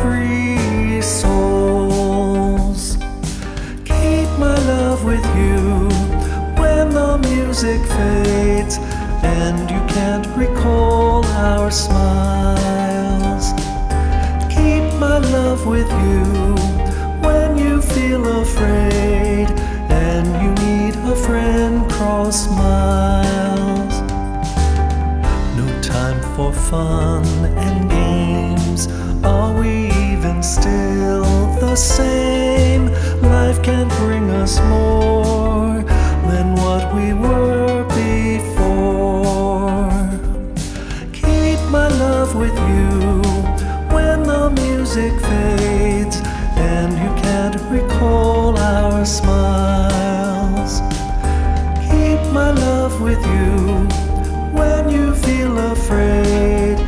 free souls. Keep my love with you when the music fades and you can't recall our smiles. Keep my love with you when you feel afraid and you need a friend cross miles. No time for fun and games. Are we even still the same? Life can bring us more than what we were before. Keep my love with you when the music fades and you can't recall our smiles. Keep my love with you when you feel afraid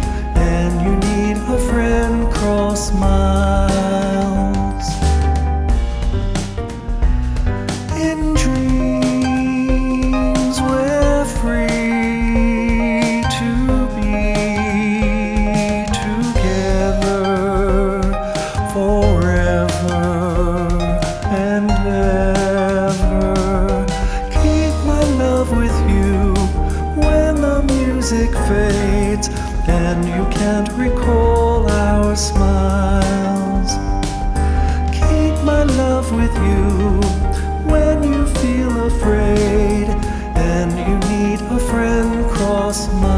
music fades and you can't recall our smiles. Keep my love with you when you feel afraid and you need a friend cross miles.